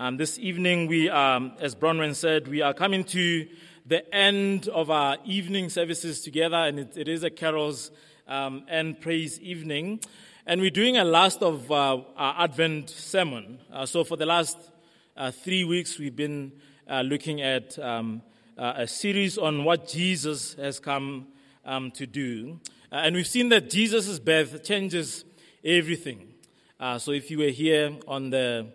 Um, this evening, we, um, as Bronwyn said, we are coming to the end of our evening services together, and it, it is a carols um, and praise evening. And we're doing a last of uh, our Advent sermon. Uh, so for the last uh, three weeks, we've been uh, looking at um, uh, a series on what Jesus has come um, to do. Uh, and we've seen that Jesus' birth changes everything. so if you were here on the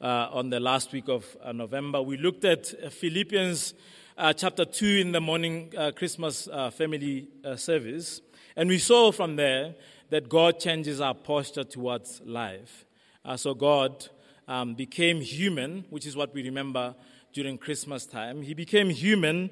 uh, on the last week of uh, November. We looked at uh, Philippians uh, chapter 2 in the morning uh, Christmas family service, and we saw from there that God changes our posture towards life. so God um, became human, which is what we remember during Christmas time. He became human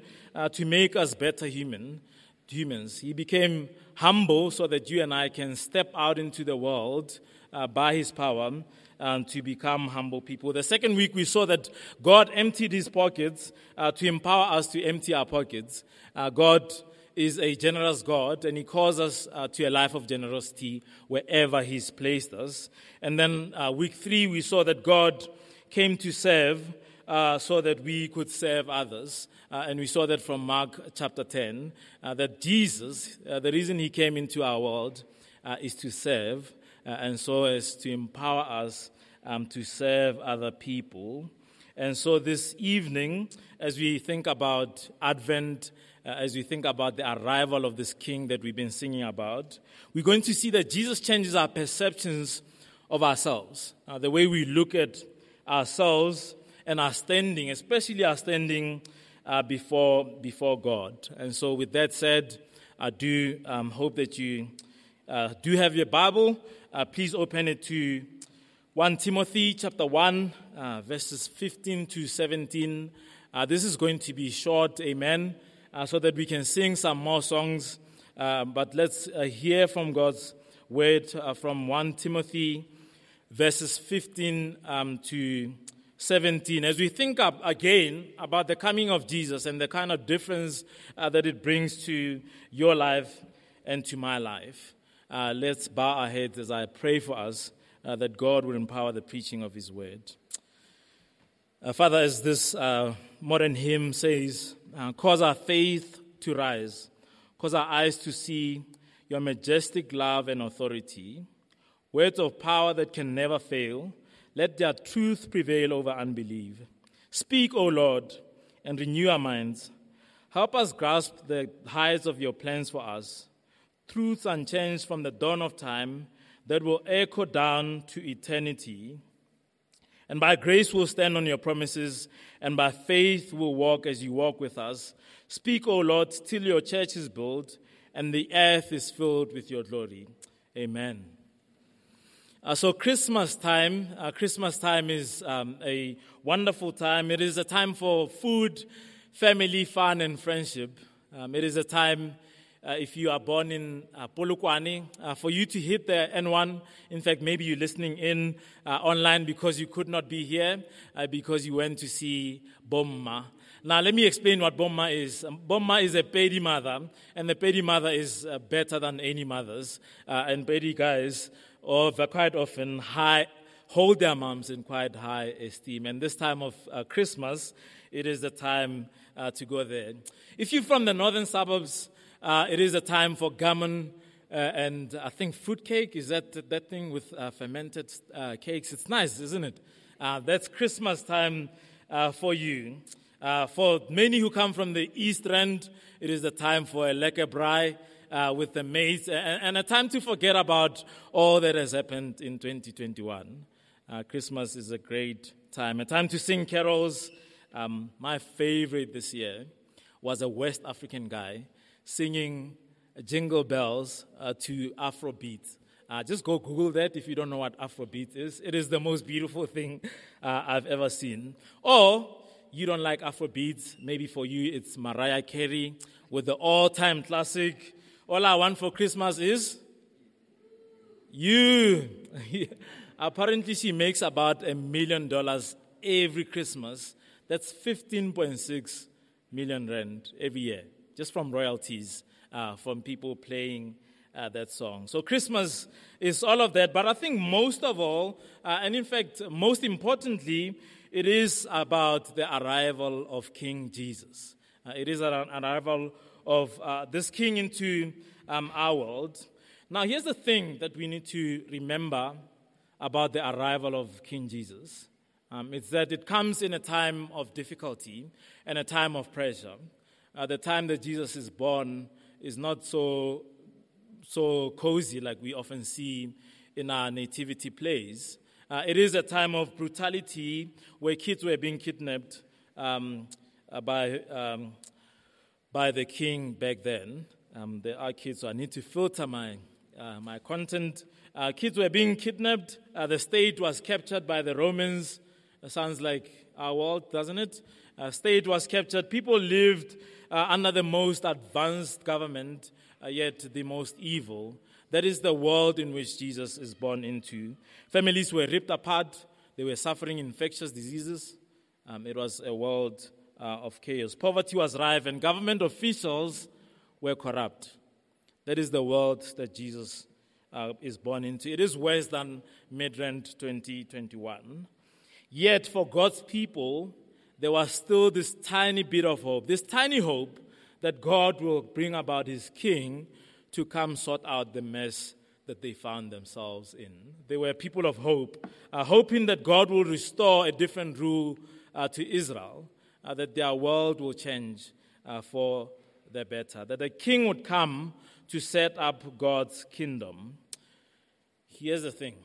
to make us better human humans. He became humble so that you and I can step out into the world uh, by his power um, to become humble people. The second week, we saw that God emptied his pockets uh, to empower us to empty our pockets. Uh, God is a generous God, and He calls us uh, to a life of generosity wherever He's placed us. And then uh, week three, we saw that God came to serve uh, so that we could serve others. Uh, and we saw that from Mark chapter 10, uh, that Jesus, uh, the reason He came into our world is to serve uh, and so as to empower us um, to serve other people. And so this evening, as we think about Advent, uh, as we think about the arrival of this King that we've been singing about, we're going to see that Jesus changes our perceptions of ourselves, uh, the way we look at ourselves and our standing, especially our standing uh, before before God. And so, with that said, I do um, hope that you uh, do you have your Bible. Uh, please open it to 1 Timothy chapter 1, uh, verses 15 to 17. Uh, this is going to be short, amen, uh, so that we can sing some more songs. Uh, but let's uh, hear from God's word from 1 Timothy, verses 15 um, to 17. As we think up again about the coming of Jesus and the kind of difference that it brings to your life and to my life. Uh, let's bow our heads as I pray for us uh, that God will empower the preaching of His word. Uh, Father, as this uh, modern hymn says, uh, cause our faith to rise, cause our eyes to see your majestic love and authority, words of power that can never fail. Let their truth prevail over unbelief. Speak, O Lord, and renew our minds. Help us grasp the heights of your plans for us truths unchanged from the dawn of time that will echo down to eternity. And by grace we'll stand on your promises, and by faith we'll walk as you walk with us. Speak, O Lord, till your church is built and the earth is filled with your glory. Amen. Uh, so, Christmas time, uh, Christmas time is um, a wonderful time. It is a time for food, family, fun, and friendship. Um, it is a time uh, if you are born in uh, Polokwane, uh, for you to hit the N1. In fact, maybe you're listening in uh, online because you could not be here, uh, because you went to see Bomma. Now, let me explain what Bomma is. Um, Bomma is a Pedi mother, and the Pedi mother is uh, better than any mothers. And Pedi guys, or quite often, high, hold their moms in quite high esteem. And this time of Christmas, it is the time to go there. If you're from the northern suburbs, uh, it is a time for gammon uh, and I think fruit cake. Is that that thing with uh, fermented uh, cakes? It's nice, isn't it? Uh, that's Christmas time uh, for you. for many who come from the East End, it is the time for a lekker braai. with the mates, and, and, a time to forget about all that has happened in 2021. Christmas is a great time, a time to sing carols. Um, my favorite this year was a West African guy singing jingle bells uh, to Afrobeat. Uh, just go Google that if you don't know what Afrobeat is. It is the most beautiful thing uh, I've ever seen. Or you don't like Afrobeats, maybe for you it's Mariah Carey with the all time classic. All I want for Christmas is you. Apparently, she makes about a million dollars every Christmas. That's 15.6 million rand every year just from royalties uh, from people playing uh, that song. So Christmas is all of that, but I think most of all, uh, and in fact, most importantly, it is about the arrival of King Jesus. Uh, it is an arrival of uh, this king into um, our world. Now, here's the thing that we need to remember about the arrival of King Jesus um, it's that it comes in a time of difficulty and a time of pressure. Uh, the time that Jesus is born is not so, so cozy like we often see in our nativity plays. Uh, it is a time of brutality where kids were being kidnapped um, uh, by, um, by the king back then. Um, there are kids, so I need to filter my, uh, my content. Uh, kids were being kidnapped. Uh, the state was captured by the Romans. It sounds like our world, doesn't it? State was captured. People lived under the most advanced government, yet the most evil. That is the world in which Jesus is born into. Families were ripped apart, they were suffering infectious diseases. Um, it was a world uh, of chaos. Poverty was rife, and government officials were corrupt. That is the world that Jesus uh, is born into. It is worse than Midrand 2021. Yet, for God's people, there was still this tiny bit of hope, this tiny hope that God will bring about his king to come sort out the mess that they found themselves in. They were people of hope, uh, hoping that God will restore a different rule uh, to Israel, uh, that their world will change uh, for the better, that a king would come to set up God's kingdom. Here's the thing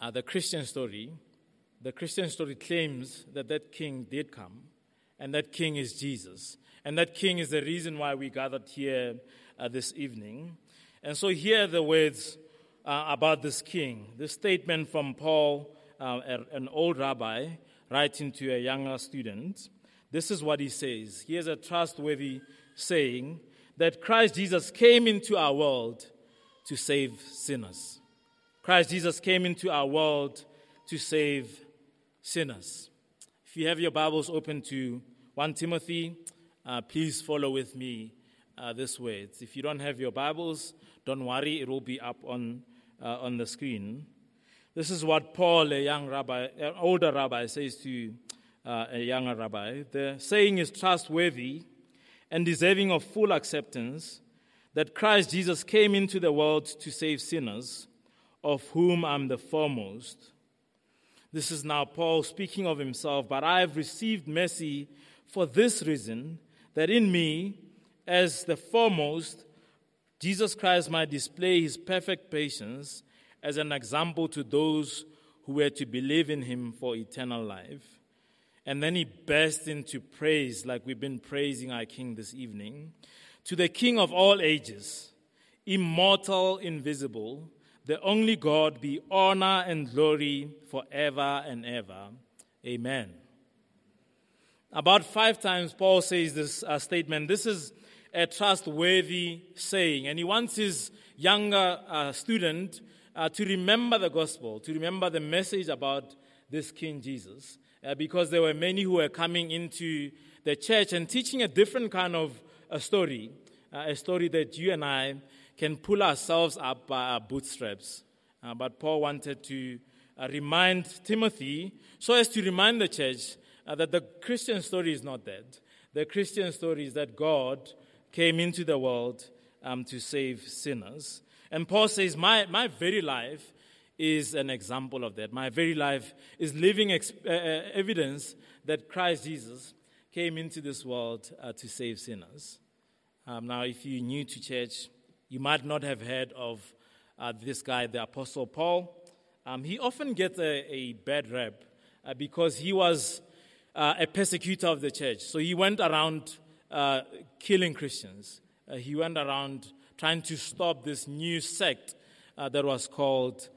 uh, the Christian story, the Christian story claims that that king did come, and that king is Jesus. And that king is the reason why we gathered here uh, this evening. And so, here are the words uh, about this king. This statement from Paul, uh, an old rabbi, writing to a younger student. This is what he says. He Here's a trustworthy saying that Christ Jesus came into our world to save sinners. Christ Jesus came into our world to save sinners. If you have your Bibles open to 1 Timothy, uh, please follow with me uh, this way. If you don't have your Bibles, don't worry, it will be up on, uh, on the screen. This is what Paul, a young rabbi, an older rabbi, says to uh, a younger rabbi. The saying is trustworthy and deserving of full acceptance that Christ Jesus came into the world to save sinners, of whom I'm the foremost. This is now Paul speaking of himself, but I have received mercy for this reason that in me, as the foremost, Jesus Christ might display his perfect patience as an example to those who were to believe in him for eternal life. And then he burst into praise, like we've been praising our King this evening, to the King of all ages, immortal, invisible, the only God, be honor and glory forever and ever. Amen. About five times, Paul says this uh, statement. This is a trustworthy saying, and he wants his younger uh, student uh, to remember the gospel, to remember the message about this King Jesus, uh, because there were many who were coming into the church and teaching a different kind of a story, uh, a story that you and I can pull ourselves up by our bootstraps. Uh, but Paul wanted to uh, remind Timothy, so as to remind the church uh, that the Christian story is not that. The Christian story is that God came into the world um, to save sinners. And Paul says, my, my very life is an example of that. My very life is living uh, uh, evidence that Christ Jesus came into this world uh, to save sinners. Um, now, if you're new to church, you might not have heard of uh, this guy, the Apostle Paul. Um, he often gets a, a bad rap uh, because he was uh, a persecutor of the church. So he went around uh, killing Christians. Uh, he went around trying to stop this new sect uh, that was called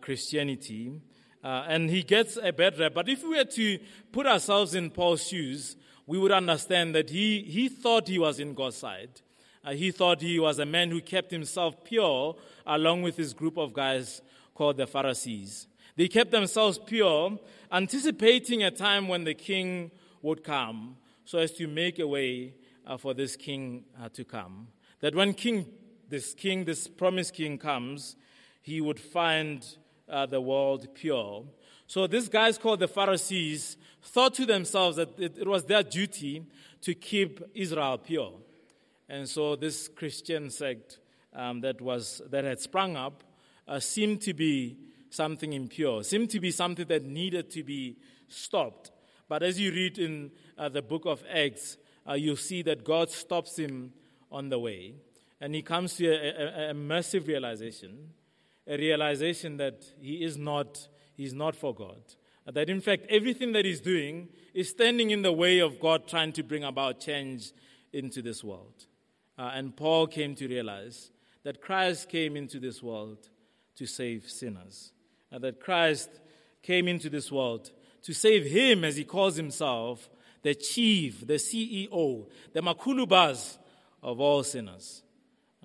Christianity. and he gets a bad rap. But if we were to put ourselves in Paul's shoes, we would understand that he, he thought he was in God's side. Uh, he thought he was a man who kept himself pure along with his group of guys called the Pharisees. They kept themselves pure, anticipating a time when the king would come, so as to make a way uh, for this king uh, to come. That when king, this king, this promised king comes, he would find uh, the world pure. So these guys called the Pharisees thought to themselves that it, it was their duty to keep Israel pure. And so this Christian sect um, that, was, that had sprung up uh, seemed to be something impure, seemed to be something that needed to be stopped. But as you read in uh, the book of Acts, uh, you'll see that God stops him on the way. And he comes to a, a, a massive realization a realization that he is not, he's not for God. That in fact, everything that he's doing is standing in the way of God trying to bring about change into this world. Uh, and Paul came to realize that Christ came into this world to save sinners. and that Christ came into this world to save him, as he calls himself, the chief, the CEO, the makulubaz of all sinners,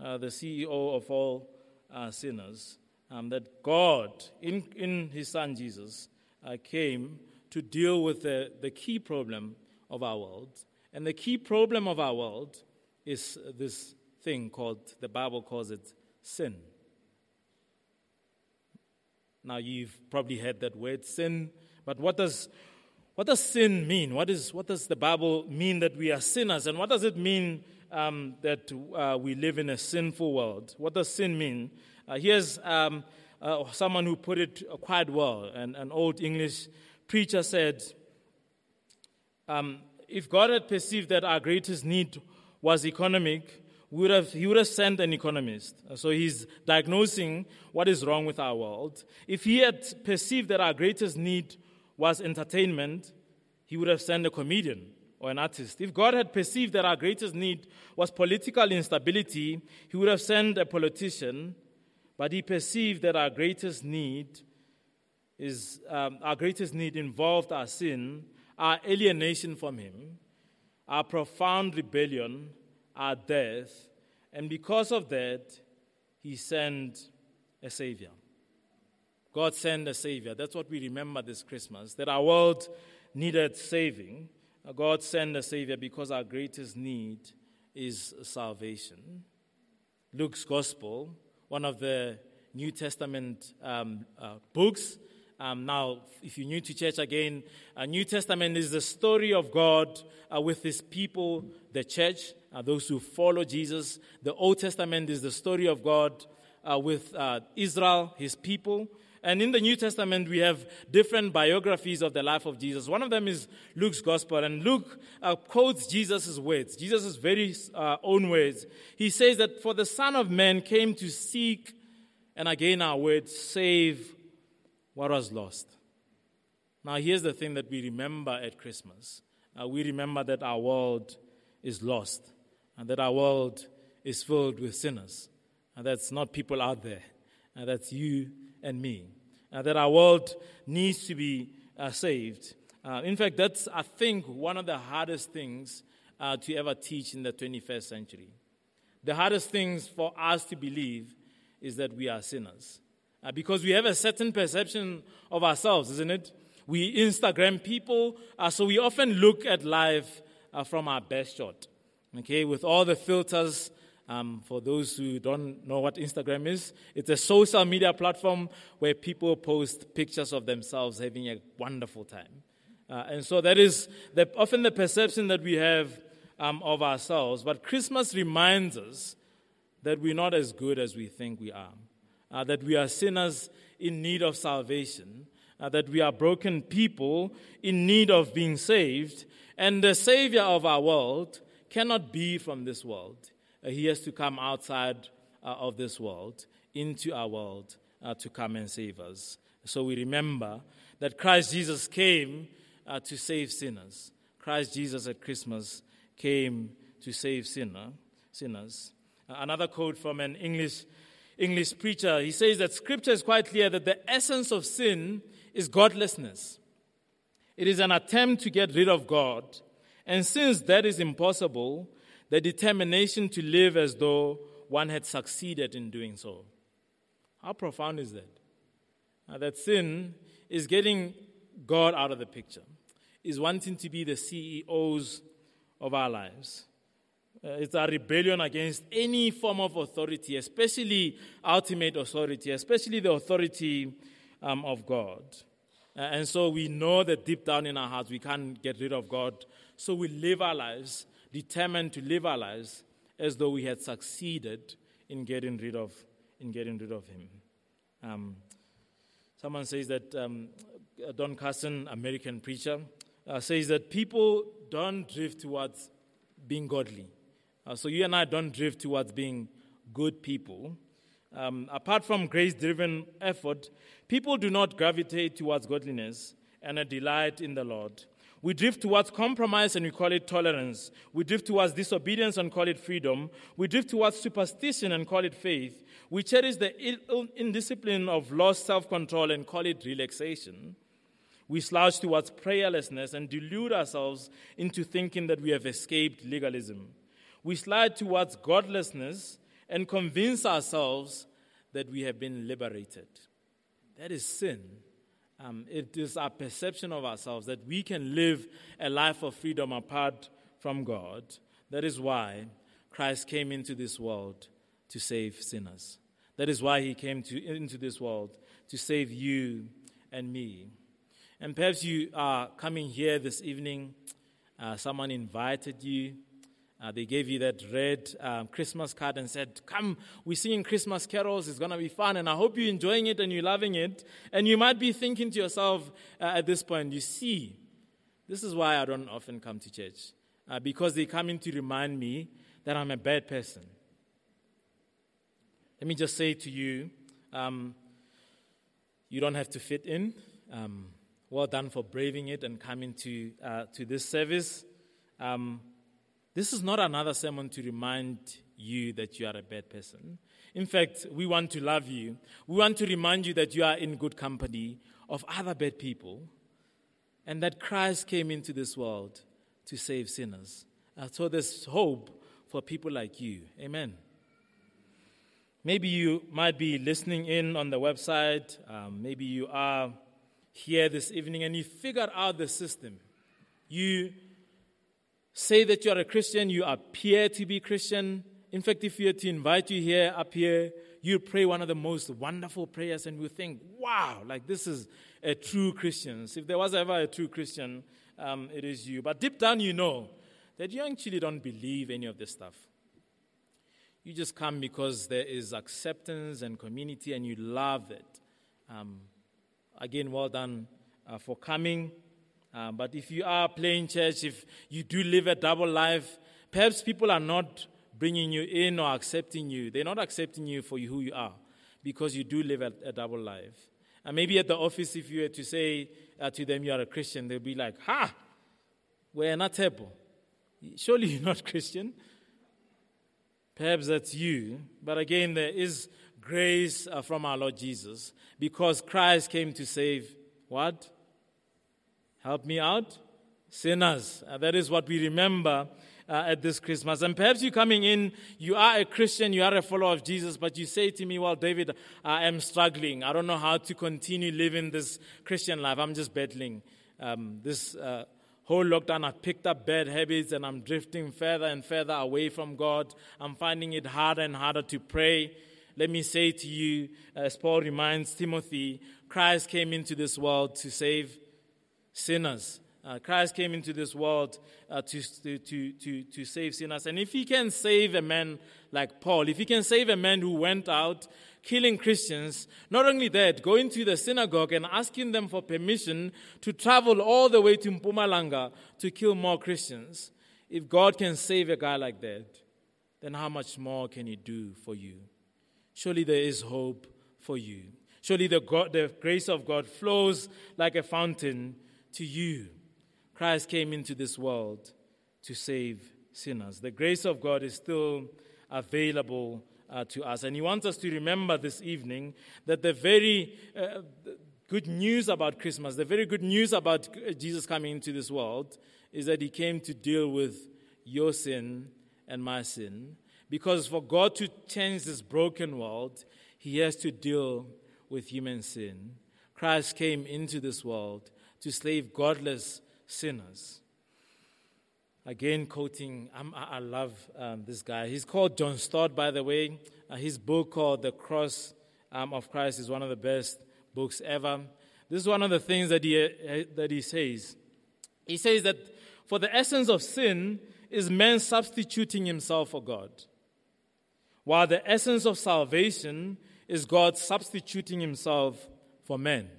uh, the CEO of all uh, sinners. Um, that God, in, in his son Jesus, uh, came to deal with the, the key problem of our world. And the key problem of our world is this thing called, the Bible calls it sin. Now, you've probably heard that word, sin, but what does, what does sin mean? What, is, what does the Bible mean that we are sinners? And what does it mean um, that uh, we live in a sinful world? What does sin mean? Uh, here's um, uh, someone who put it quite well. And an old English preacher said, um, If God had perceived that our greatest need was economic, would have, he would have sent an economist. So he's diagnosing what is wrong with our world. If he had perceived that our greatest need was entertainment, he would have sent a comedian or an artist. If God had perceived that our greatest need was political instability, he would have sent a politician. But he perceived that our greatest need is um, our greatest need involved our sin, our alienation from him, our profound rebellion our death, and because of that, He sent a Savior. God sent a Savior. That's what we remember this Christmas, that our world needed saving. God sent a Savior because our greatest need is salvation. Luke's Gospel, one of the New Testament um, uh, books, um, now, if you're new to church again, uh, New Testament is the story of God uh, with His people, the church, uh, those who follow Jesus. The Old Testament is the story of God uh, with uh, Israel, His people. And in the New Testament, we have different biographies of the life of Jesus. One of them is Luke's Gospel, and Luke uh, quotes Jesus' words, Jesus' very own words. He says that for the Son of Man came to seek, and again our word, save what was lost. Now, here's the thing that we remember at Christmas uh, we remember that our world is lost and that our world is filled with sinners. And that's not people out there, and that's you and me. And that our world needs to be uh, saved. Uh, in fact, that's, I think, one of the hardest things uh, to ever teach in the 21st century. The hardest things for us to believe is that we are sinners. Uh, because we have a certain perception of ourselves, isn't it? We Instagram people, uh, so we often look at life uh, from our best shot. Okay, with all the filters. Um, for those who don't know what Instagram is, it's a social media platform where people post pictures of themselves having a wonderful time. Uh, and so that is the, often the perception that we have um, of ourselves. But Christmas reminds us that we're not as good as we think we are uh, that we are sinners in need of salvation, uh, that we are broken people in need of being saved, and the Savior of our world cannot be from this world. Uh, he has to come outside uh, of this world into our world uh, to come and save us. So we remember that Christ Jesus came uh, to save sinners. Christ Jesus at Christmas came to save sinner, sinners. another quote from an English English preacher, he says that scripture is quite clear that the essence of sin is godlessness. It is an attempt to get rid of God. And since that is impossible, the determination to live as though one had succeeded in doing so. How profound is that? Uh, that sin is getting God out of the picture, is wanting to be the CEOs of our lives. Uh, it's a rebellion against any form of authority, especially ultimate authority, especially the authority um, of God. Uh, and so we know that deep down in our hearts we can't get rid of God. So we live our lives, determined to live our lives as though we had succeeded in getting rid of, in getting rid of Him. Um, someone says that um, Don Carson, American preacher, uh, says that people don't drift towards being godly. Uh, so you and I don't drift towards being good people. Um, apart from grace driven effort, people do not gravitate towards godliness and a delight in the Lord. We drift towards compromise and we call it tolerance. We drift towards disobedience and call it freedom. We drift towards superstition and call it faith. We cherish the indiscipline of lost self control and call it relaxation. We slouch towards prayerlessness and delude ourselves into thinking that we have escaped legalism. We slide towards godlessness and convince ourselves that we have been liberated. That is sin. Um, it is our perception of ourselves that we can live a life of freedom apart from God. That is why Christ came into this world to save sinners. That is why he came to, into this world to save you and me. And perhaps you are coming here this evening, uh, someone invited you. Uh, they gave you that red um, Christmas card and said, Come, we're singing Christmas carols. It's going to be fun. And I hope you're enjoying it and you're loving it. And you might be thinking to yourself uh, at this point, You see, this is why I don't often come to church. Uh, because they come in to remind me that I'm a bad person. Let me just say to you, um, you don't have to fit in. Um, well done for braving it and coming to, uh, to this service. Um, this is not another sermon to remind you that you are a bad person. In fact, we want to love you. We want to remind you that you are in good company of other bad people and that Christ came into this world to save sinners. Uh, so there's hope for people like you. Amen. Maybe you might be listening in on the website. Um, maybe you are here this evening and you figured out the system. You say that you are a Christian, you appear to be Christian. In fact, if you were to invite you here, up here, you pray one of the most wonderful prayers, and we think, wow, like this is a true Christian. If there was ever a true Christian, um, it is you. But deep down, you know that you actually don't believe any of this stuff. You just come because there is acceptance and community, and you love it. Um, again, well done uh, for coming. Uh, but if you are playing church, if you do live a double life, perhaps people are not bringing you in or accepting you. They're not accepting you for who you are because you do live a, a double life. And maybe at the office, if you were to say uh, to them you are a Christian, they'll be like, Ha, we're not able. Surely you're not Christian. Perhaps that's you. But again, there is grace uh, from our Lord Jesus because Christ came to save what? Help me out? Sinners. Uh, that is what we remember uh, at this Christmas. And perhaps you're coming in, you are a Christian, you are a follower of Jesus, but you say to me, Well, David, I am struggling. I don't know how to continue living this Christian life. I'm just battling um, this. Uh, whole lockdown, I've picked up bad habits and I'm drifting further and further away from God. I'm finding it harder and harder to pray let me say to you, as Paul reminds Timothy, Christ came into this world to save sinners. Uh, Christ came into this world uh, to, to, to, to save sinners. And if he can save a man like Paul, if he can save a man who went out killing Christians, not only that, going to the synagogue and asking them for permission to travel all the way to Mpumalanga to kill more Christians, if God can save a guy like that, then how much more can he do for you? Surely there is hope for you. Surely the, God, the grace of God flows like a fountain to you. Christ came into this world to save sinners. The grace of God is still available uh, to us. And He wants us to remember this evening that the very uh, good news about Christmas, the very good news about Jesus coming into this world, is that He came to deal with your sin and my sin because for God to change this broken world, he has to deal with human sin. Christ came into this world to save godless sinners. Again, quoting, I'm, i love um, this guy. He's called John Stott, by the way. Uh, his book called The Cross um, of Christ is one of the best books ever. This is one of the things that he, uh, that he says. He says that for the essence of sin is man substituting himself for God, while the essence of salvation is God substituting himself for man.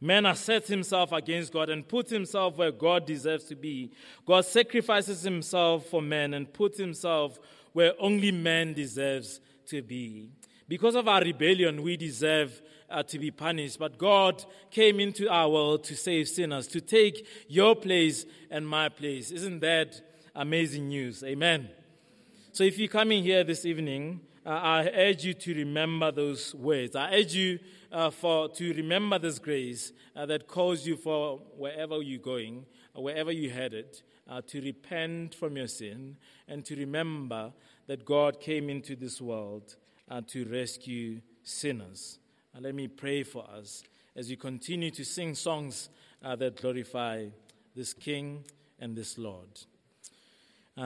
Man asserts himself against God and puts himself where God deserves to be. God sacrifices himself for man and puts himself where only man deserves to be. Because of our rebellion, we deserve uh, to be punished. But God came into our world to save sinners, to take your place and my place. Isn't that amazing news? Amen. So if you're coming here this evening, uh, I urge you to remember those words. I urge you uh, for, to remember this grace uh, that calls you for wherever you're going, uh, wherever you're headed, uh, to repent from your sin and to remember that God came into this world uh, to rescue sinners. Let me pray for us as we continue to sing songs that glorify this King and this Lord.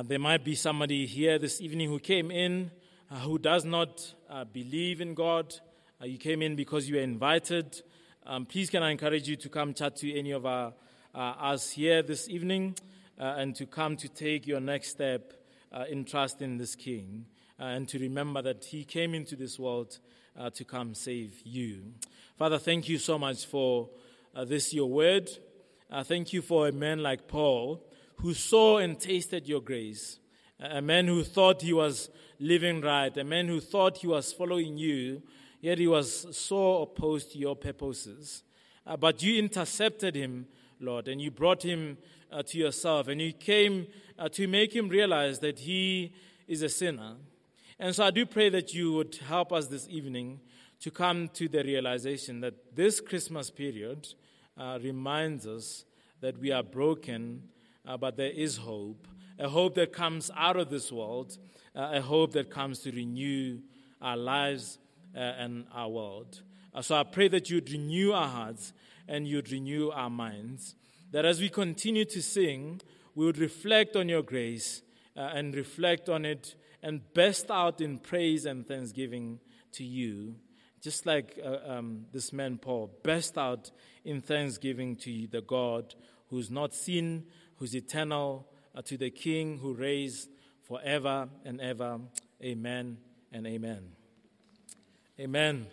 there might be somebody here this evening who came in who does not believe in God uh, you came in because you were invited. Um, please, can I encourage you to come chat to any of our, uh, us here this evening uh, and to come to take your next step uh, in trust in this King uh, and to remember that He came into this world uh, to come save you. Father, thank you so much for this, your word. thank you for a man like Paul who saw and tasted your grace, a man who thought he was living right, a man who thought he was following you yet he was so opposed to your purposes. Uh, but you intercepted him, Lord, and you brought him uh, to yourself, and you came uh, to make him realize that he is a sinner. And so I do pray that you would help us this evening to come to the realization that this Christmas period uh, reminds us that we are broken, uh, but there is hope. A hope that comes out of this world, uh, a hope that comes to renew our lives uh, and our world. Uh, so I pray that you'd renew our hearts and you'd renew our minds. That as we continue to sing, we would reflect on your grace uh, and reflect on it and burst out in praise and thanksgiving to you. Just like uh, um, this man Paul burst out in thanksgiving to the God who's not seen, who's eternal, Uh, to the King who reigns forever and ever. Amen and amen. Amen.